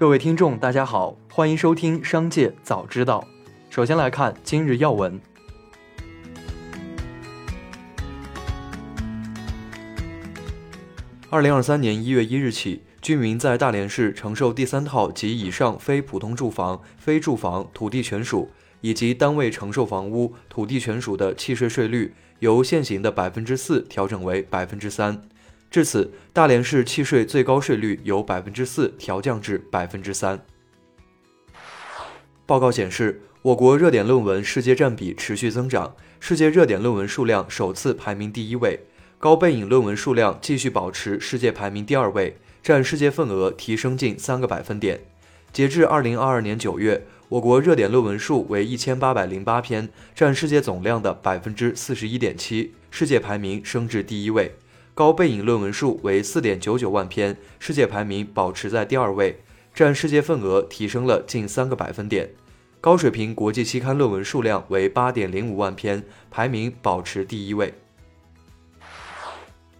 各位听众，大家好，欢迎收听《商界早知道》。首先来看今日要闻。二零二三年一月一日起，居民在大连市承受第三套及以上非普通住房、非住房土地权属以及单位承受房屋土地权属的契税税率，由现行的百分之四调整为百分之三。至此，大连市契税最高税率由百分之四调降至百分之三。报告显示，我国热点论文世界占比持续增长，世界热点论文数量首次排名第一位，高背影论文数量继续保持世界排名第二位，占世界份额提升近三个百分点。截至二零二二年九月，我国热点论文数为一千八百零八篇，占世界总量的百分之四十一点七，世界排名升至第一位。高背影论文数为四点九九万篇，世界排名保持在第二位，占世界份额提升了近三个百分点。高水平国际期刊论文数量为八点零五万篇，排名保持第一位。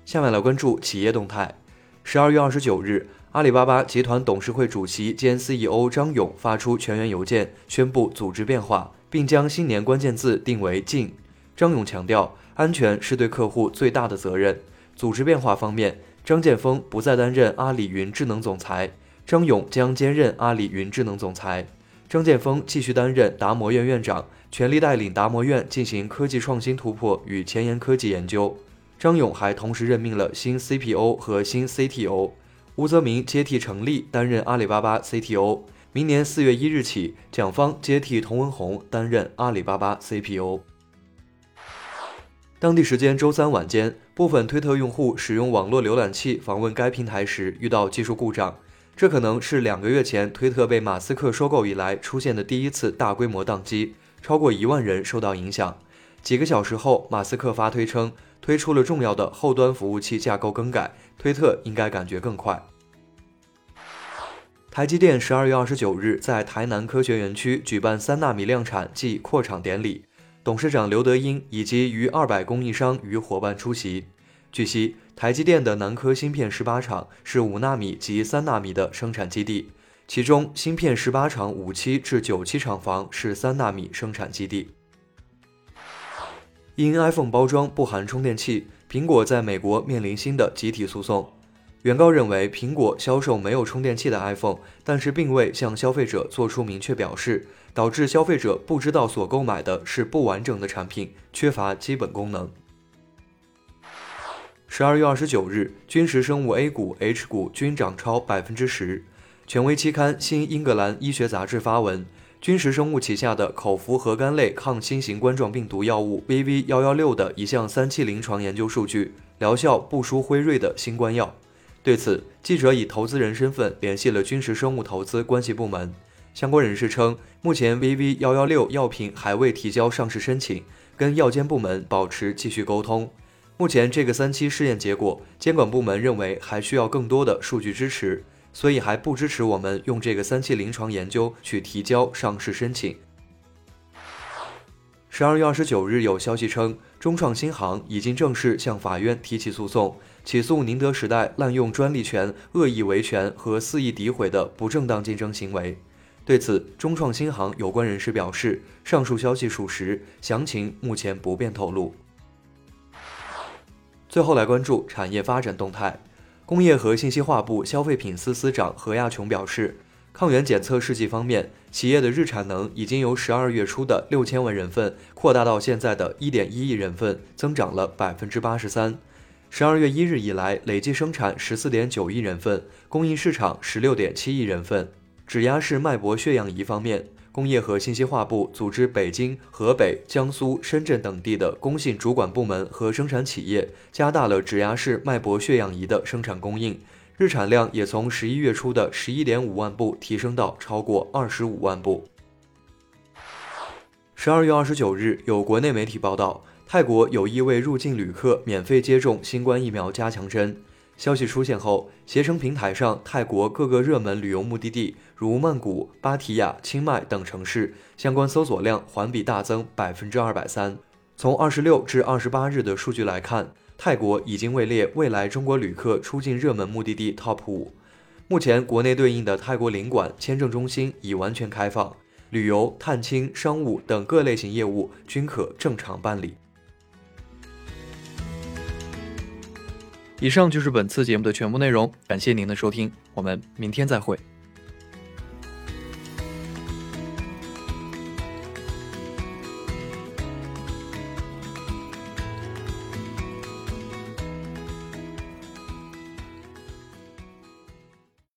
下面来关注企业动态。十二月二十九日，阿里巴巴集团董事会主席兼 CEO 张勇发出全员邮件，宣布组织变化，并将新年关键字定为“静”。张勇强调，安全是对客户最大的责任。组织变化方面，张建峰不再担任阿里云智能总裁，张勇将兼任阿里云智能总裁。张建峰继续担任达摩院院长，全力带领达摩院进行科技创新突破与前沿科技研究。张勇还同时任命了新 CPO 和新 CTO，吴泽明接替程立担任阿里巴巴 CTO。明年四月一日起，蒋方接替童文红担任阿里巴巴 CPO。当地时间周三晚间，部分推特用户使用网络浏览器访问该平台时遇到技术故障，这可能是两个月前推特被马斯克收购以来出现的第一次大规模宕机，超过一万人受到影响。几个小时后，马斯克发推称推出了重要的后端服务器架构更改，推特应该感觉更快。台积电十二月二十九日在台南科学园区举办三纳米量产暨扩厂典礼。董事长刘德英以及逾二百供应商与伙伴出席。据悉，台积电的南科芯片十八厂是五纳米及三纳米的生产基地，其中芯片十八厂五期至九期厂房是三纳米生产基地。因 iPhone 包装不含充电器，苹果在美国面临新的集体诉讼。原告认为，苹果销售没有充电器的 iPhone，但是并未向消费者做出明确表示，导致消费者不知道所购买的是不完整的产品，缺乏基本功能。十二月二十九日，君实生物 A 股、H 股均涨超百分之十。权威期刊《新英格兰医学杂志》发文，君实生物旗下的口服核苷类抗新型冠状病毒药物 VV 幺幺六的一项三期临床研究数据，疗效不输辉瑞的新冠药。对此，记者以投资人身份联系了君实生物投资关系部门。相关人士称，目前 VV 幺幺六药品还未提交上市申请，跟药监部门保持继续沟通。目前这个三期试验结果，监管部门认为还需要更多的数据支持，所以还不支持我们用这个三期临床研究去提交上市申请。十二月二十九日，有消息称，中创新航已经正式向法院提起诉讼。起诉宁德时代滥用专利权、恶意维权和肆意诋毁的不正当竞争行为。对此，中创新航有关人士表示，上述消息属实，详情目前不便透露。最后来关注产业发展动态。工业和信息化部消费品司司长何亚琼表示，抗原检测试剂方面，企业的日产能已经由十二月初的六千万人份扩大到现在的一点一亿人份，增长了百分之八十三。十二月一日以来，累计生产十四点九亿人份，供应市场十六点七亿人份。指压式脉搏血氧仪方面，工业和信息化部组织北京、河北、江苏、深圳等地的工信主管部门和生产企业，加大了指压式脉搏血氧仪的生产供应，日产量也从十一月初的十一点五万部提升到超过二十五万部。十二月二十九日，有国内媒体报道。泰国有意为入境旅客免费接种新冠疫苗加强针。消息出现后，携程平台上泰国各个热门旅游目的地，如曼谷、芭提雅、清迈等城市，相关搜索量环比大增百分之二百三。从二十六至二十八日的数据来看，泰国已经位列未来中国旅客出境热门目的地 TOP 五。目前，国内对应的泰国领馆签证中心已完全开放，旅游、探亲、商务等各类型业务均可正常办理。以上就是本次节目的全部内容，感谢您的收听，我们明天再会。